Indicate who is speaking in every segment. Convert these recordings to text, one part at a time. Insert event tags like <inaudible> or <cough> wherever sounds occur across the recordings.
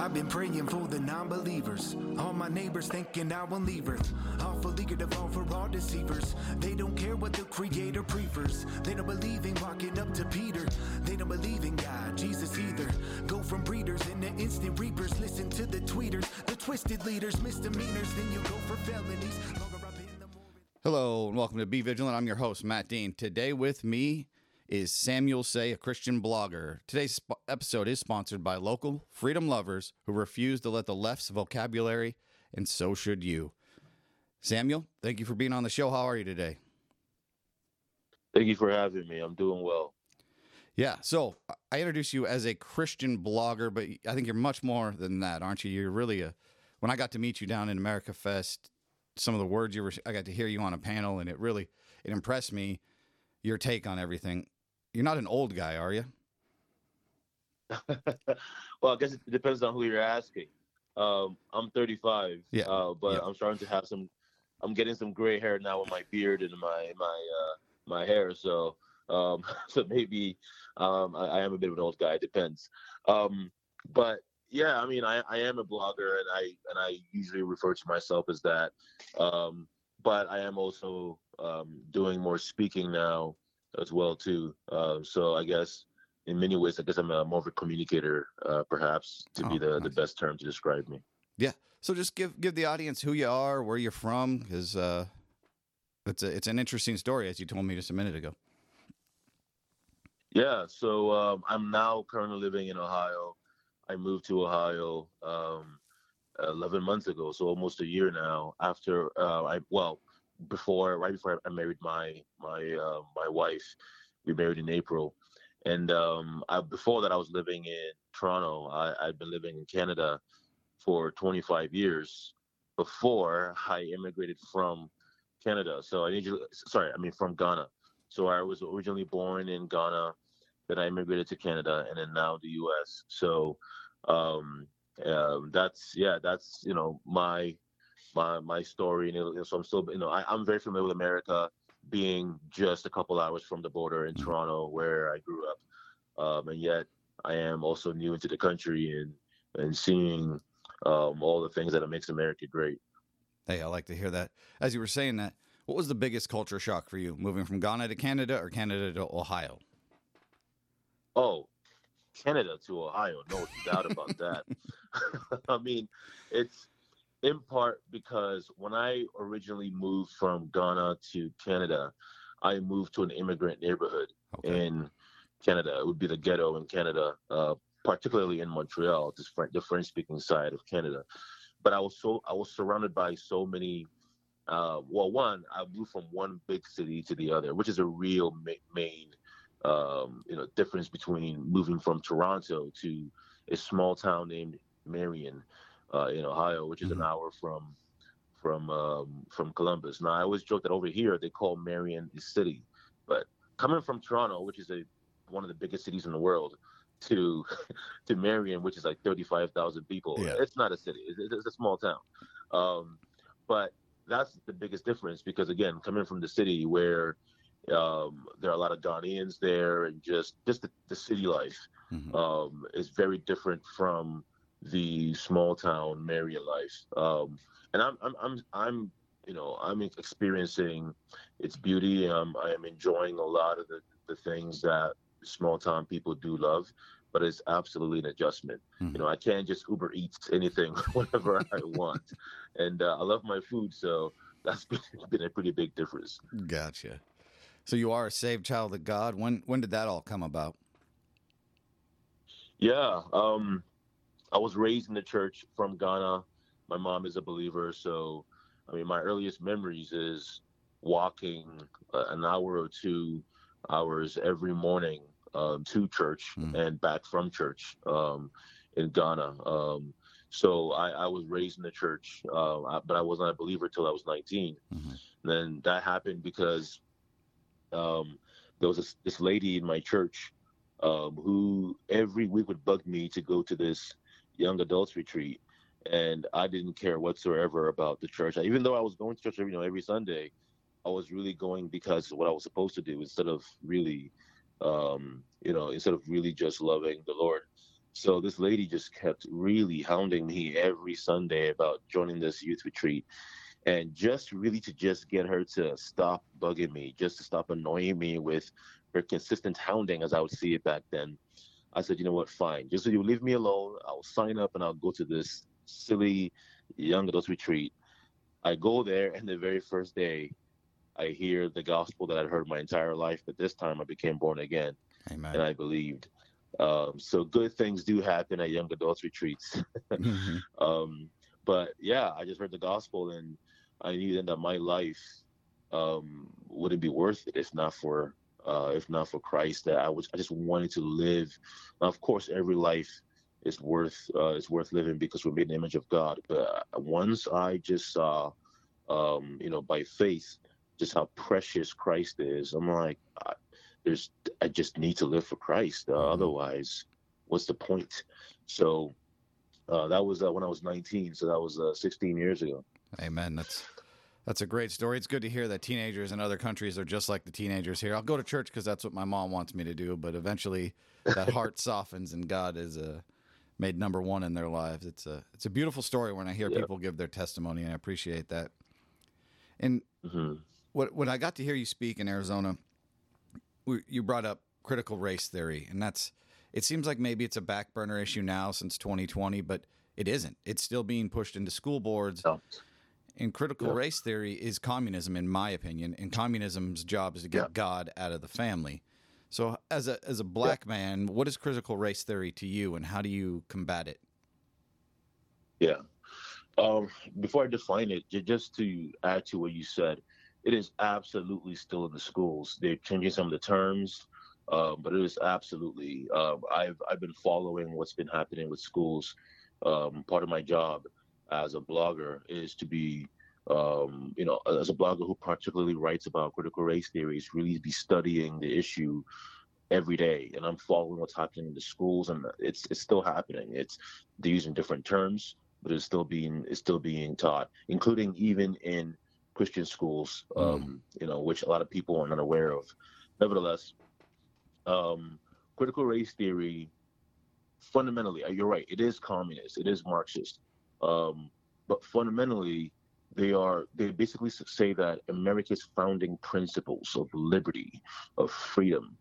Speaker 1: I've been praying for the non-believers. All my neighbors thinking I will leave Earth. Awful eager to fall for all deceivers. They don't care what the Creator prefers. They don't believe in walking up to Peter. They don't believe in God, Jesus either. Go from breeders into instant reapers. Listen to the tweeters, the twisted leaders, misdemeanors. Then you go for felonies.
Speaker 2: Hello and welcome to Be Vigilant. I'm your host, Matt Dean. Today with me is Samuel Sey, a Christian blogger. Today's episode is sponsored by local freedom lovers who refuse to let the left's vocabulary, and so should you. Samuel, thank you for being on the show. How are you today?
Speaker 3: Thank you for having me. I'm doing well.
Speaker 2: Yeah, so I introduced you as a Christian blogger, but I think you're much more than that, aren't you? You're really a. When I got to meet you down in America Fest, some of the words you were, I got to hear you on a panel, and it really it impressed me. Your take on everything. You're not an old guy, are you? <laughs>
Speaker 3: well, I guess it depends on who you're asking. Um, I'm 35,
Speaker 2: Yeah,
Speaker 3: uh, but
Speaker 2: yeah.
Speaker 3: I'm starting to have some. I'm getting some gray hair now with my beard and my my uh, my hair. So um, <laughs> so maybe um, I, I am a bit of an old guy. It depends. Um, but yeah, I mean, I, I am a blogger, and I and I usually refer to myself as that. Um, but I am also um, doing more speaking now as well too. Uh, so I guess in many ways, I guess I'm a, more of a communicator, uh, perhaps to be
Speaker 2: Oh,
Speaker 3: the, the
Speaker 2: nice.
Speaker 3: best term to describe me.
Speaker 2: Yeah. So just give give the audience who you are, where you're from, because uh, it's a, it's an interesting story, as you told me just a minute ago.
Speaker 3: Yeah, so um, I'm now currently living in Ohio. I moved to Ohio um, 11 months ago, so almost a year now. After uh, I well, before right before I married my my uh, my wife, we married in April, and um, I, before that I was living in Toronto. I, I'd been living in Canada for 25 years before I immigrated from Canada. So I need you. Sorry, I mean from Ghana. So I was originally born in Ghana, then I immigrated to Canada, and then now the U.S. So um, uh, that's yeah, that's you know my my my story. And so I'm still you know I, I'm very familiar with America, being just a couple hours from the border in Toronto where I grew up, um, and yet I am also new into the country and and seeing um, all the things that makes America great.
Speaker 2: Hey, I like to hear that. As you were saying that, what was the biggest culture shock for you, moving from Ghana to Canada or Canada to Ohio?
Speaker 3: Oh, Canada to Ohio, no doubt about that. <laughs> I mean, it's in part because when I originally moved from Ghana to Canada, I moved to an immigrant neighborhood
Speaker 2: Okay.
Speaker 3: in Canada. It would be the ghetto in Canada, uh, particularly in Montreal, the French-speaking side of Canada. But I was so I was surrounded by so many. Uh, well, one, I moved from one big city to the other, which is a real ma- main, um, you know, difference between moving from Toronto to a small town named Marion, uh, in Ohio, which is
Speaker 2: Mhm.
Speaker 3: an hour from from um, from Columbus. Now, I always joke that over here they call Marion a city, but coming from Toronto, which is a one of the biggest cities in the world, to <laughs> to Marion, which is like thirty five thousand people,
Speaker 2: Yeah.
Speaker 3: it's not a city; it's, it's a small town. Um, but that's the biggest difference because again, coming from the city where um, there are a lot of Ghanaians there, and just just the, the city life
Speaker 2: Mhm.
Speaker 3: um, is very different from the small town Marion life. Um, and I'm, I'm, I'm, I'm, you know, I'm experiencing its beauty. Um, I am enjoying a lot of the, the things that small town people do love, but it's absolutely an adjustment.
Speaker 2: Mhm.
Speaker 3: You know, I can't just Uber Eats anything <laughs> whenever I want. And uh, I love my food, so that's <laughs> been, been a pretty big difference.
Speaker 2: Gotcha. So you are a saved child of God. When when did that all come about?
Speaker 3: Yeah, um, I was raised in the church from Ghana. My mom is a believer, so I mean, my earliest memories is walking uh, an hour or two hours every morning um, to church
Speaker 2: Mm.
Speaker 3: and back from church um, in Ghana. Um, so I, I was raised in the church, uh, I- but I was not a believer till I was 19.
Speaker 2: Mhm.
Speaker 3: Then that happened because um, there was this, this lady in my church um, who every week would bug me to go to this young adults retreat, and I didn't care whatsoever about the church. Even though I was going to church you know every Sunday, I was really going because what I was supposed to do instead of really, um, you know, instead of really just loving the Lord. So this lady just kept really hounding me every Sunday about joining this youth retreat. And just really to just get her to stop bugging me, just to stop annoying me with her consistent hounding, as I would see it back then. I said, you know what, fine. Just so you leave me alone, I'll sign up and I'll go to this silly young adults retreat. I go there, and the very first day, I hear the gospel that I'd heard my entire life, but this time I became born again.
Speaker 2: Amen.
Speaker 3: And I believed. Um, so good things do happen at young adults retreats. <laughs>
Speaker 2: Mhm.
Speaker 3: um, but yeah, I just heard the gospel, and I knew then that my life um, wouldn't be worth it if not for uh, if not for Christ. That I was I just wanted to live. Now, of course, every life is worth uh, is worth living because we're made in the image of God. But once I just saw, um, you know, by faith, just how precious Christ is, I'm like, I, there's I just need to live for Christ. Uh, otherwise, what's the point? So. Uh, that was uh, when I was 19, so that was uh, 16 years ago.
Speaker 2: Amen. That's that's a great story. It's good to hear that teenagers in other countries are just like the teenagers here. I'll go to church because that's what my mom wants me to do, but eventually that <laughs> heart softens and God is uh, made number one in their lives. It's a it's a beautiful story when I hear
Speaker 3: Yeah.
Speaker 2: people give their testimony, and I appreciate that. And
Speaker 3: hmm
Speaker 2: what when I got to hear you speak in Arizona, we, you brought up critical race theory, and that's it seems like maybe it's a back burner issue now since 2020, but it isn't. It's still being pushed into school boards.
Speaker 3: Yeah.
Speaker 2: And critical
Speaker 3: Yeah.
Speaker 2: race theory is communism, in my opinion. And communism's job is to get
Speaker 3: Yeah.
Speaker 2: God out of the family. So, as a as a black man, what is critical race theory to you, and how do you combat it?
Speaker 3: Yeah. Um, before I define it, just to add to what you said, it is absolutely still in the schools. They're changing some of the terms, uh, but it is absolutely. Um, I've I've been following what's been happening with schools. Um, part of my job as a blogger is to be, um, you know, as a blogger who particularly writes about critical race theories, really be studying the issue every day, and I'm following what's happening in the schools, and it's it's still happening. It's they're using different terms but it's still being it's still being taught, including even in Christian schools, um, you know, which a lot of people are not aware of. Nevertheless, um, critical race theory, fundamentally, uh, you're right, it is communist, it is Marxist, um, but fundamentally, they are they basically say that America's founding principles of liberty, of freedom,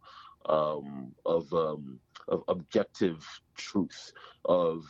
Speaker 3: um, of um, of objective truth, of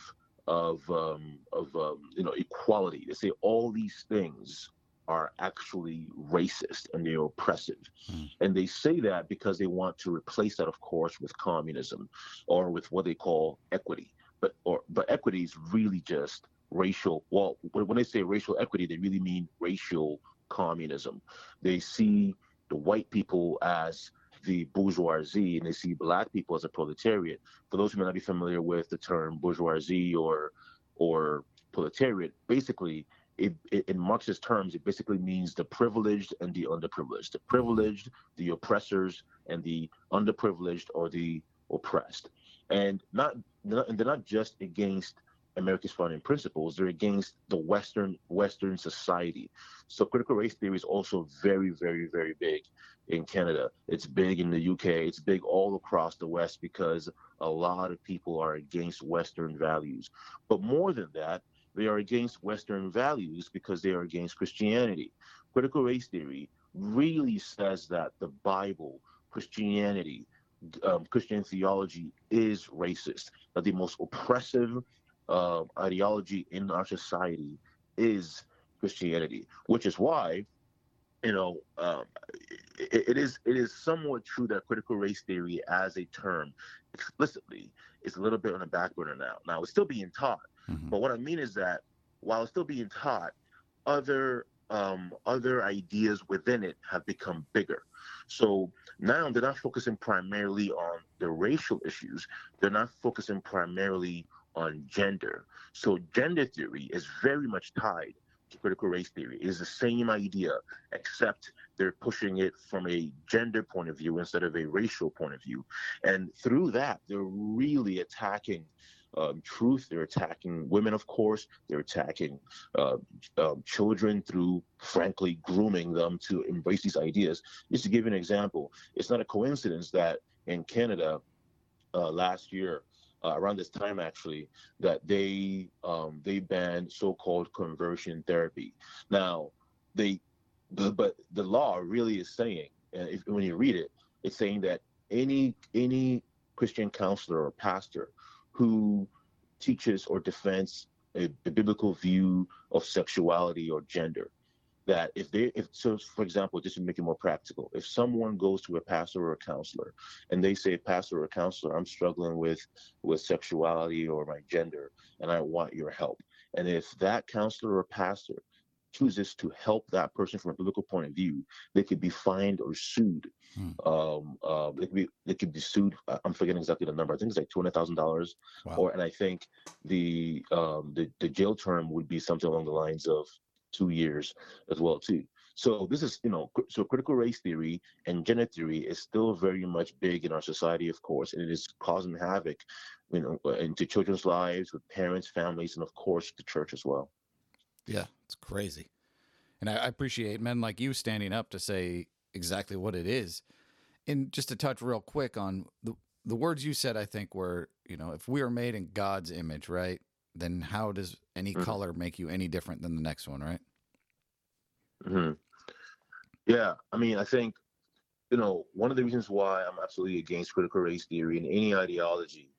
Speaker 3: of um, of um, you know equality. They say all these things are actually racist and they're oppressive,
Speaker 2: Hmm.
Speaker 3: and they say that because they want to replace that, of course, with communism or with what they call equity. But or but equity is really just racial. Well, when they say racial equity, they really mean racial communism. They see the white people as the bourgeoisie and they see black people as a proletariat. For those who may not be familiar with the term bourgeoisie or or proletariat, basically it, it, in Marxist terms, it basically means the privileged and the underprivileged. The privileged, the oppressors, and the underprivileged or the oppressed. And not, not and they're not just against America's founding principles; they're against the Western Western society. So critical race theory is also very, very, very big in Canada. It's big in the UK. It's big all across the West because a lot of people are against Western values. But more than that, they are against Western values because they are against Christianity. Critical race theory really says that the Bible, Christianity, um, Christian theology is racist. That the most oppressive uh, ideology in our society is Christianity, which is why, you know, um, it, it is it is somewhat true that critical race theory as a term explicitly is a little bit on the back burner now. Now it's still being taught,
Speaker 2: Mhm.
Speaker 3: but what I mean is that while it's still being taught, other um, other ideas within it have become bigger. So now they're not focusing primarily on the racial issues. They're not focusing primarily on gender. So gender theory is very much tied to critical race theory. It is the same idea, except they're pushing it from a gender point of view instead of a racial point of view. And through that, they're really attacking um, truth. They're attacking women, of course. They're attacking uh, um, children through, frankly, grooming them to embrace these ideas. Just to give you an example, it's not a coincidence that in Canada uh, last year, uh, around this time actually that they um, they banned so-called conversion therapy. Now they but, but the law really is saying, and if, when you read it, it's saying that any any Christian counselor or pastor who teaches or defends a, a biblical view of sexuality or gender that if they if so for example just to make it more practical if someone goes to a pastor or a counselor and they say pastor or counselor i'm struggling with with sexuality or my gender and i want your help and if that counselor or pastor chooses to help that person from a biblical point of view, they could be fined or sued. Hmm. Um, uh, they could be they could be sued. I'm forgetting exactly the number. I think it's like two hundred thousand wow. dollars, or and I think the um, the the jail term would be something along the lines of two years as well too. So this is you know so critical race theory and gender theory is still very much big in our society, of course, and it is causing havoc, you know, uh, into children's lives, with parents, families, and of course the church as well.
Speaker 2: Yeah, it's crazy. And I, I appreciate men like you standing up to say exactly what it is. And just to touch real quick on the the words you said, I think were, you know, if we are made in God's image, right? Then how does any mm-hmm. color make you any different than the next one, right?
Speaker 3: Hmm. Yeah, I mean, I think, you know, one of the reasons why I'm absolutely against critical race theory and any ideology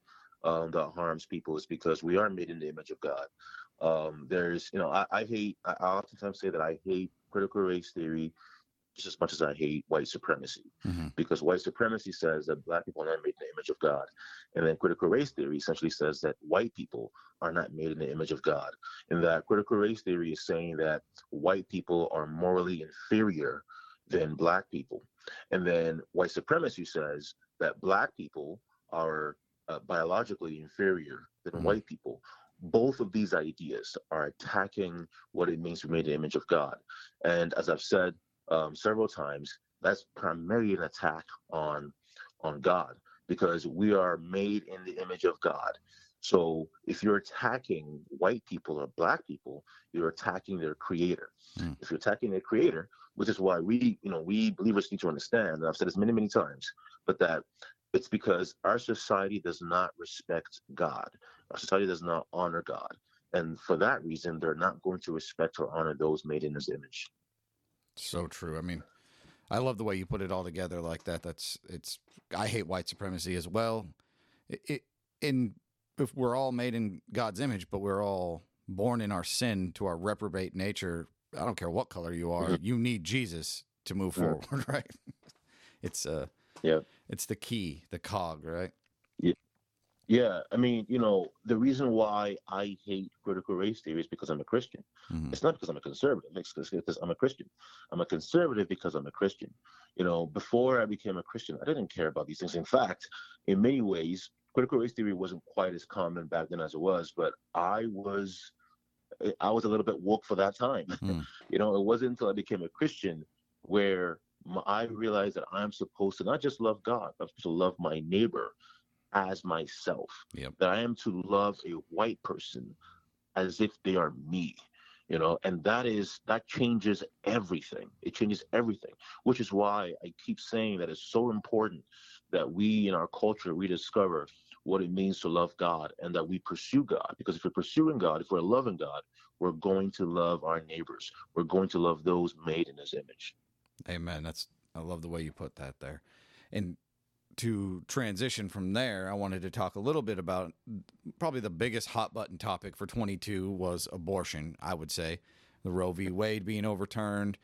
Speaker 3: um, that harms people is because we are made in the image of God. Um, there's, you know, I, I hate, I, I oftentimes say that I hate critical race theory just as much as I hate white supremacy, mm-hmm. because white supremacy says that black people are not made in the image of God, and then critical race theory essentially says that white people are not made in the image of God, and that critical race theory is saying that white people are morally inferior than black people, and then white supremacy says that black people are uh, biologically inferior than mm-hmm. white people both of these ideas are attacking what it means to be made in the image of God. And as I've said um, several times, that's primarily an attack on on God because we are made in the image of God. So if you're attacking white people or black people, you're attacking their creator. Mm. If you're attacking their creator, which is why we, you know, we believers need to understand, and I've said this many, many times, but that it's because our society does not respect God. Our society does not honor God. And for that reason, they're not going to respect or honor those made in his image.
Speaker 2: So true. I mean, I love the way you put it all together like that. That's it's I hate white supremacy as well. It, it, in if we're all made in God's image, but we're all born in our sin to our reprobate nature, I don't care what color you are, mm-hmm. you need Jesus to move forward, <laughs> right? it's uh
Speaker 3: yeah.
Speaker 2: It's the key, the cog, right?
Speaker 3: Yeah. Yeah, I mean, you know, the reason why I hate critical race theory is because I'm a Christian. Mm-hmm. It's not because I'm a conservative. It's because I'm a Christian. I'm a conservative because I'm a Christian. You know, before I became a Christian, I didn't care about these things. In fact, in many ways, critical race theory wasn't quite as common back then as it was. But I was, I was a little bit woke for that time. <laughs> Mm. you know, it wasn't until I became a Christian where I realized that I'm supposed to not just love God, but I'm supposed to love my neighbor as myself.
Speaker 2: Yep.
Speaker 3: That I am to love a white person as if they are me. You know, and that is that changes everything. It changes everything, which is why I keep saying that it's so important that we in our culture rediscover what it means to love God and that we pursue God. Because if we're pursuing God, if we're loving God, we're going to love our neighbors. We're going to love those made in his image.
Speaker 2: Amen. That's I love the way you put that there. And to transition from there, I wanted to talk a little bit about probably the biggest hot button topic for 22 was abortion, I would say. The Roe v. <laughs> Wade being overturned.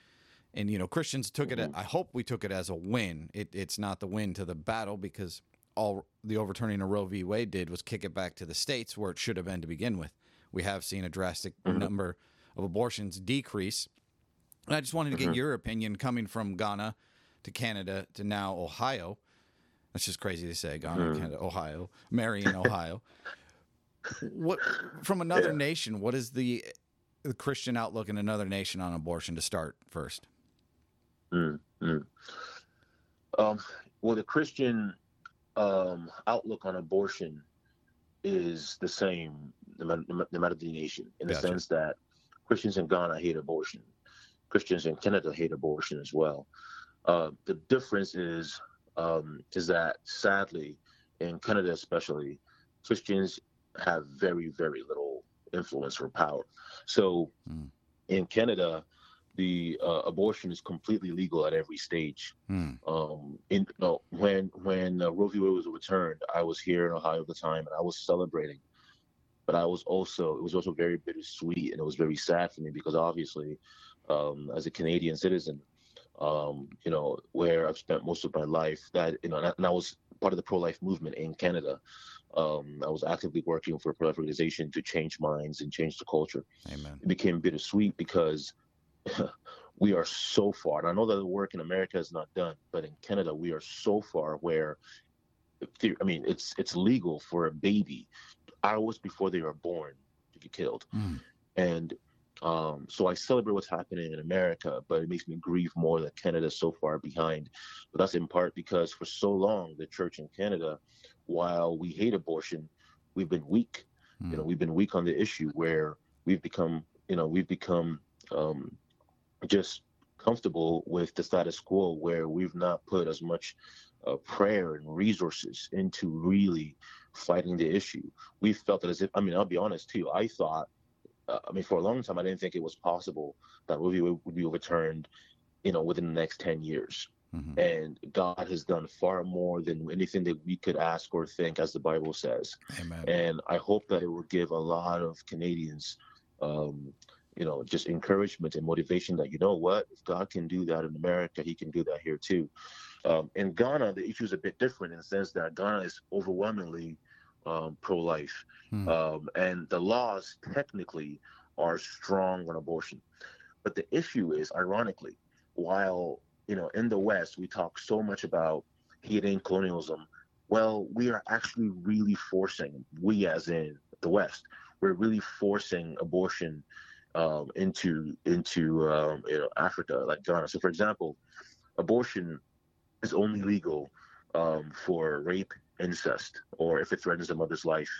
Speaker 2: And, you know, Christians took it, I hope we took it as a win. It, it's not the win to the battle because all the overturning of Roe v. Wade did was kick it back to the states where it should have been to begin with. We have seen a drastic mm-hmm. number of abortions decrease and I just wanted to get mm-hmm. your opinion coming from Ghana to Canada to now Ohio. That's just crazy to say. Ghana, mm. Canada, Ohio, Marion, Ohio. what from another yeah. nation? What is the, the Christian outlook in another nation on abortion to start first?
Speaker 3: Mm-hmm. Um, well, the Christian um, outlook on abortion is the same no matter, no matter the nation, in gotcha. the sense that Christians in Ghana hate abortion. Christians in Canada hate abortion as well. Uh, the difference is um, is that sadly, in Canada especially, Christians have very, very little influence or power. So
Speaker 2: Mm.
Speaker 3: in Canada, the uh, abortion is completely legal at every stage.
Speaker 2: Hmm.
Speaker 3: Um, in no, when when uh, Roe v. Wade was overturned, I was here in Ohio at the time, and I was celebrating. But I was also it was also very bittersweet, and it was very sad for me because obviously, um, as a Canadian citizen, um, you know, where I've spent most of my life, that you know, and I, and I was part of the pro-life movement in Canada. Um, I was actively working for a pro-life organization to change minds and change the culture
Speaker 2: Amen.
Speaker 3: it became bittersweet because <laughs> we are so far. And I know that the work in America is not done, but in Canada we are so far where, I mean, it's it's legal for a baby hours before they are born to be killed,
Speaker 2: Mm.
Speaker 3: and um, so I celebrate what's happening in America, but it makes me grieve more that Canada's so far behind. But that's in part because for so long the church in Canada, while we hate abortion, we've been weak
Speaker 2: Mm.
Speaker 3: you know we've been weak on the issue where we've become you know we've become um, just comfortable with the status quo where we've not put as much uh, prayer and resources into really fighting the issue we felt that as if i mean i'll be honest too i thought uh, i mean for a long time i didn't think it was possible that v. Wade would be overturned you know within the next 10 years
Speaker 2: Mhm.
Speaker 3: and god has done far more than anything that we could ask or think as the bible says
Speaker 2: Amen.
Speaker 3: and I hope that it will give a lot of Canadians, um, you know, just encouragement and motivation that you know what, if God can do that in America, He can do that here too. Um, in Ghana, the issue is a bit different in the sense that Ghana is overwhelmingly um, pro-life,
Speaker 2: Hmm.
Speaker 3: um, and the laws technically are strong on abortion. But the issue is, ironically, while you know in the West we talk so much about hating colonialism well, we are actually really forcing, we as in the West, we're really forcing abortion um, into into um, you know Africa, like Ghana. So, for example, abortion is only legal um, for rape, incest, or if it threatens a mother's life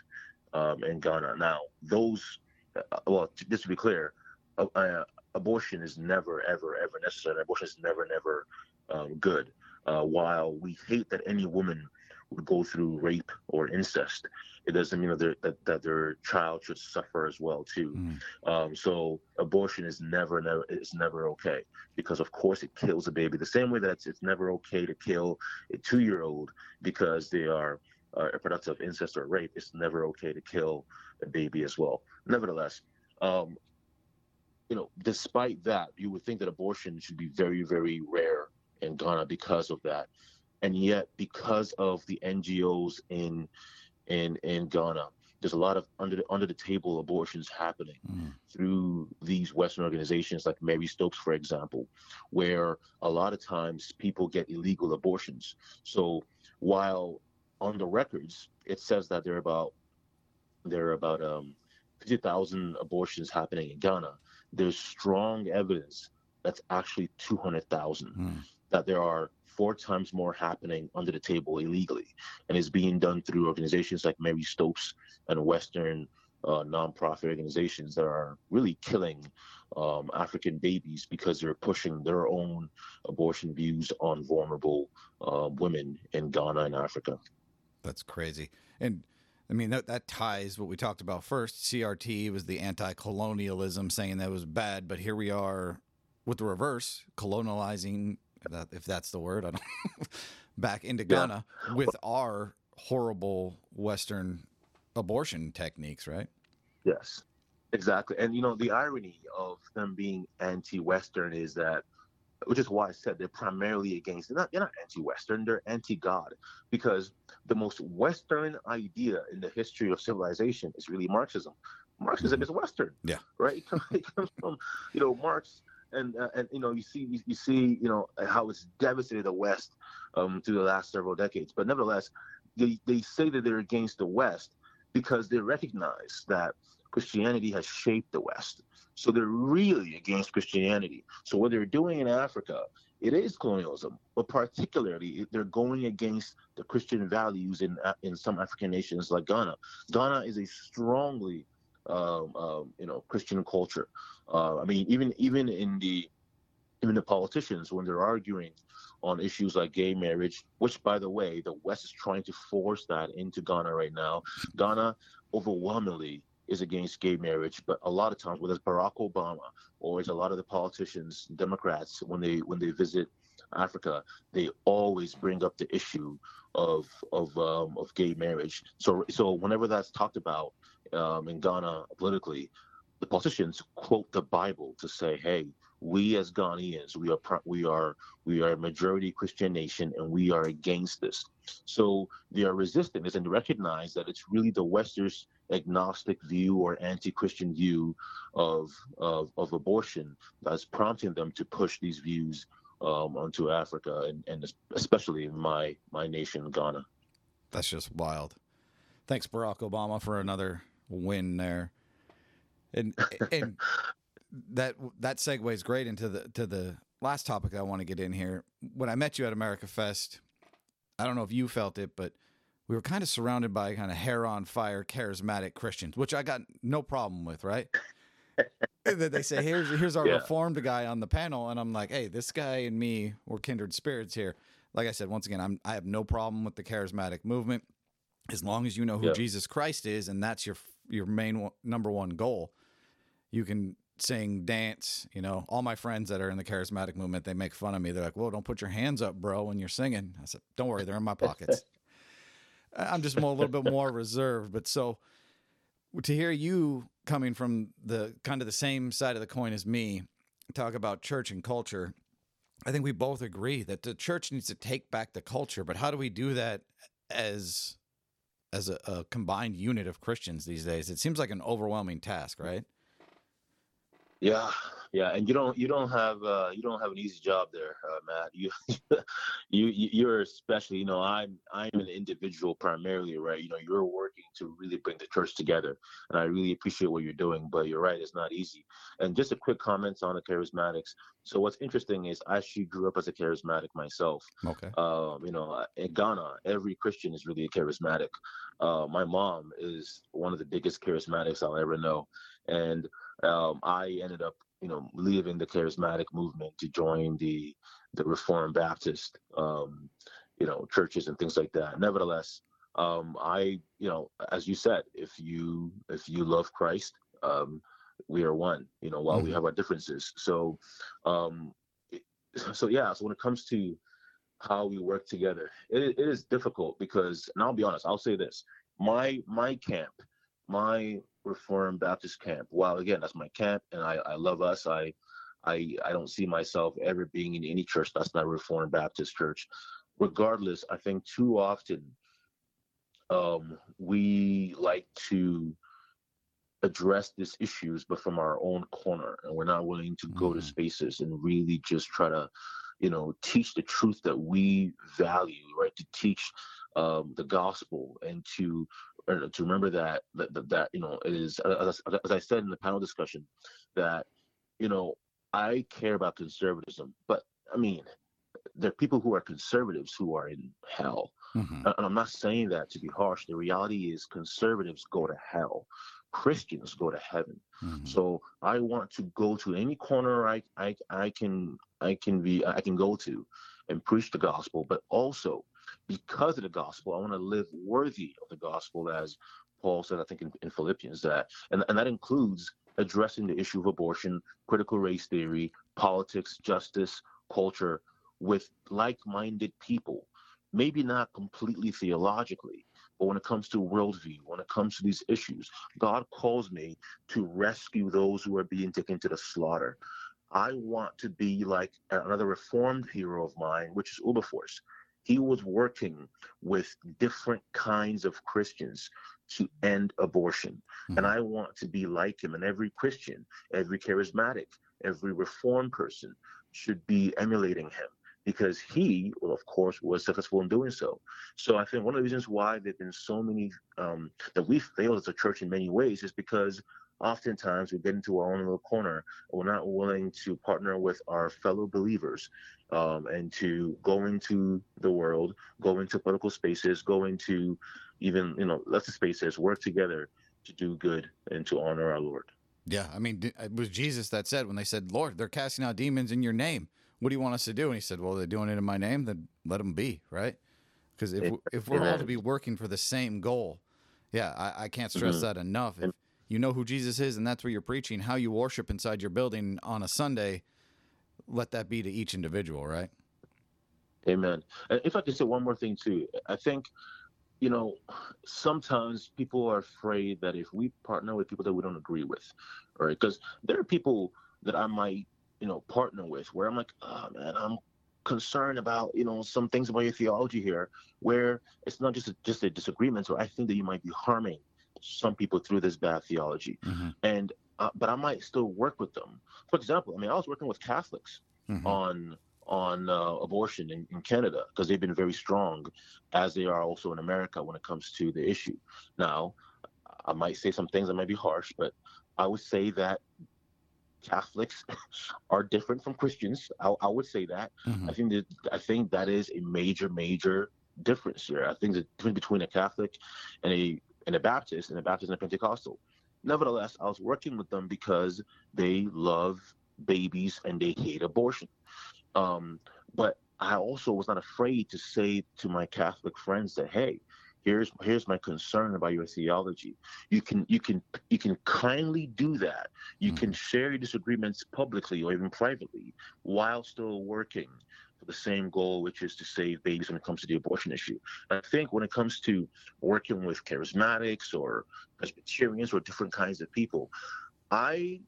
Speaker 3: um, in Ghana. Now, those, uh, well, just to be clear, uh, uh, abortion is never, ever, ever necessary. Abortion is never, never um, good. Uh, while we hate that any woman would go through rape or incest, it doesn't mean that, their- that, that their child should suffer as well too.
Speaker 2: Mm.
Speaker 3: Um, so abortion is never, never, it's never okay because of course it kills a baby. The same way that it's, it's never okay to kill a two-year-old because they are uh, a product of incest or rape. It's never okay to kill a baby as well. Nevertheless, um, you know, despite that, you would think that abortion should be very, very rare in Ghana because of that, and yet because of the NGOs in in in Ghana, there's a lot of under the under the table abortions happening
Speaker 2: Mm.
Speaker 3: through these Western organizations like Mary Stopes, for example, where a lot of times people get illegal abortions. So while on the records it says that there are about there are about um, 50,000 abortions happening in Ghana, there's strong evidence that's actually 200,000
Speaker 2: Mm.
Speaker 3: that there are four times more happening under the table illegally and is being done through organizations like Mary Stopes and Western uh, nonprofit organizations that are really killing um, African babies because they're pushing their own abortion views on vulnerable uh, women in Ghana and Africa.
Speaker 2: That's crazy. And I mean that that ties what we talked about first. CRT was the anti-colonialism, saying that was bad, but here we are with the reverse, colonializing. If, that, if that's the word, I don't. <laughs> back into
Speaker 3: Yeah.
Speaker 2: Ghana with our horrible Western abortion techniques, right?
Speaker 3: Yes, exactly. And you know, the irony of them being anti-Western is that, which is why I said they're primarily against. They're not, they're not anti-Western. They're anti-God because the most Western idea in the history of civilization is really Marxism. Marxism mm-hmm. is Western.
Speaker 2: Yeah.
Speaker 3: Right. It comes, it comes from you know Marx. And, uh, and you know you see you, you see you know how it's devastated the West um, through the last several decades, but nevertheless they, they say that they're against the West because they recognize that Christianity has shaped the West. So they're really against Christianity. So what they're doing in Africa, it is colonialism, but particularly they're going against the Christian values in in some African nations like Ghana. Ghana is a strongly, um, um, you know, Christian culture. Uh, I mean, even even in the even the politicians when they're arguing on issues like gay marriage, which, by the way, the West is trying to force that into Ghana right now. Ghana overwhelmingly is against gay marriage, but a lot of times, whether it's Barack Obama or it's a lot of the politicians, Democrats, when they when they visit Africa, they always bring up the issue of of um, of gay marriage. So so whenever that's talked about um, in Ghana politically, the politicians quote the Bible to say, "Hey, we as Ghanaians, we are we are we are a majority Christian nation, and we are against this." So they are resisting this and recognize that it's really the Western's agnostic view or anti-Christian view of of, of abortion that's prompting them to push these views um, onto Africa and, and especially my my nation, Ghana.
Speaker 2: That's just wild. Thanks, Barack Obama, for another win there. And and <laughs> that that segues great into the to the last topic I want to get in here. When I met you at America Fest, I don't know if you felt it, but we were kind of surrounded by kind of hair on fire, charismatic Christians, which I got no problem with, right? That they say here's here's our yeah. reformed guy on the panel, and I'm like, hey, this guy and me, we're kindred spirits here. Like I said, once again, I'm I have no problem with the charismatic movement, as long as you know who yeah. Jesus Christ is, and that's your your main number one goal. You can sing, dance. You know, all my friends that are in the charismatic movement, they make fun of me. They're like, "Well, don't put your hands up, bro, when you're singing." I said, "Don't worry, they're in my <laughs> pockets." I'm just more, a little bit more reserved, but so to hear you coming from the kind of the same side of the coin as me talk about church and culture i think we both agree that the church needs to take back the culture but how do we do that as as a, a combined unit of christians these days it seems like an overwhelming task mm. right
Speaker 3: yeah yeah, and you don't you don't have uh, you don't have an easy job there, uh, Matt. <laughs> You you you're especially you know I'm I'm an individual primarily, right? You know you're working to really bring the church together, and I really appreciate what you're doing. But you're right, it's not easy. And just a quick comment on the charismatics. So what's interesting is I actually grew up as a charismatic myself.
Speaker 2: Okay.
Speaker 3: Um, you know, in Ghana, every Christian is really a charismatic. Uh, my mom is one of the biggest charismatics I'll ever know, and um, I ended up you know, leaving the charismatic movement to join the the Reformed Baptist, um, you know, churches and things like that. Nevertheless, um, I, you know, as you said, if you if you love Christ, um, we are one. You know, while mm-hmm. we have our differences. So, um, so yeah. So when it comes to how we work together, it, it is difficult because, and I'll be honest, I'll say this: my my camp, my Reformed Baptist camp. While again, that's my camp, and I, I love us. I, I I don't see myself ever being in any church that's not Reformed Baptist church. Regardless, I think too often um, we like to address these issues, but from our own corner, and we're not willing to mm-hmm. go to mm-hmm. spaces and really just try to, you know, teach the truth that we value, right? To teach um, the gospel and to to remember that that, that, that you know it is as, as I said in the panel discussion that you know I care about conservatism, but I mean there are people who are conservatives who are in hell. Mm-hmm. And I'm not saying that to be harsh. The reality is conservatives go to hell. Christians go to heaven. Mm-hmm. So I want to go to any corner I, I I can I can be I can go to and preach the gospel, but also because of the gospel. I want to live worthy of the gospel, as Paul said, I think in, in Philippians, that and, and that includes addressing the issue of abortion, critical race theory, politics, justice, culture with like-minded people. Maybe not completely theologically, but when it comes to worldview, when it comes to these issues, God calls me to rescue those who are being taken to the slaughter. I want to be like another reformed hero of mine, which is Wilberforce he was working with different kinds of Christians to end abortion. Mm-hmm. And I want to be like him. And every Christian, every charismatic, every reformed person should be emulating him because he, well, of course, was successful in doing so. So I think one of the reasons why there have been so many um, that we failed as a church in many ways is because oftentimes we get into our own little corner and we're not willing to partner with our fellow believers um, and to go into the world, go into political spaces, go into even, you know, lesser spaces, work together to do good and to honor our Lord.
Speaker 2: Yeah, I mean, it was Jesus that said when they said, "Lord, they're casting out demons in your name. What do you want us to do?" And he said, "Well, they're doing it in my name. Then let them be, right? Because if if we're all to be working for the same goal, yeah, I, I can't stress mm-hmm. that enough. If you know who Jesus is and that's what you're preaching, how you worship inside your building on a Sunday, let that be to each individual, right?
Speaker 3: Amen. If I could say one more thing too, I think you know, sometimes people are afraid that if we partner with people that we don't agree with, right? Because there are people that I might, you know, partner with where I'm like, oh man, I'm concerned about, you know, some things about your theology here, where it's not just a, just a disagreement, or I think that you might be harming some people through this bad theology, mm-hmm. and uh, but I might still work with them. For example, I mean, I was working with Catholics mm-hmm. on on uh, abortion in, in Canada because they've been very strong, as they are also in America when it comes to the issue. Now, I might say some things that might be harsh, but I would say that Catholics <laughs> are different from Christians. I, I would say that. Mm-hmm. I think that I think that is a major, major difference here. I think the difference between a Catholic and a and a Baptist and a Baptist and a Pentecostal. Nevertheless, I was working with them because they love babies and they hate abortion. Um, but I also was not afraid to say to my Catholic friends that, hey, here's here's my concern about your theology. You can you can you can kindly do that. You mm-hmm. can share your disagreements publicly or even privately while still working the same goal, which is to save babies when it comes to the abortion issue. I think when it comes to working with charismatics or Presbyterians or different kinds of people, I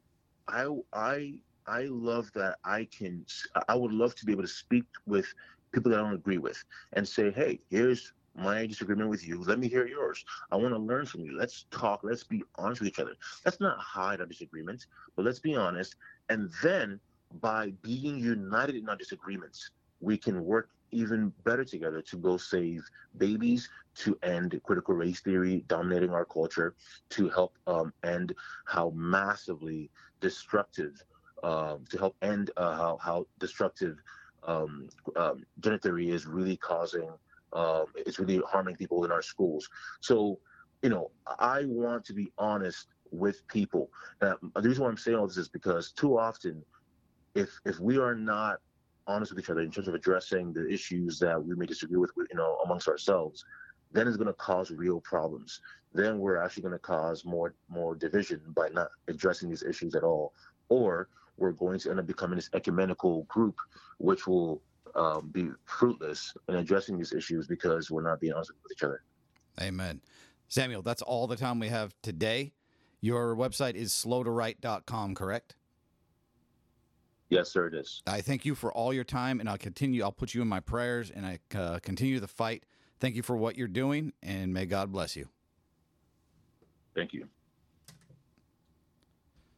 Speaker 3: I I I love that I can, I would love to be able to speak with people that I don't agree with and say, hey, here's my disagreement with you. Let me hear yours. I want to learn from you. Let's talk. Let's be honest with each other. Let's not hide our disagreements, but let's be honest. And then by being united in our disagreements, we can work even better together to go save babies, to end critical race theory dominating our culture, to help um, end how massively destructive um, to help end uh, how, how destructive um, um, theory is really causing, um, it's really harming people in our schools. So, you know, I want to be honest with people. Now, the reason why I'm saying all this is because too often, if if we are not honest with each other in terms of addressing the issues that we may disagree with, you know, amongst ourselves, then it's going to cause real problems. Then we're actually going to cause more more division by not addressing these issues at all, or we're going to end up becoming this ecumenical group, which will um, be fruitless in addressing these issues because we're not being honest with each other.
Speaker 2: Amen. Samuel, that's all the time we have today. Your website is slowtowrite.com, correct?
Speaker 3: Yes, sir, it is.
Speaker 2: I thank you for all your time, and I'll continue. I'll put you in my prayers, and I uh, continue the fight. Thank you for what you're doing, and may God bless you.
Speaker 3: Thank you.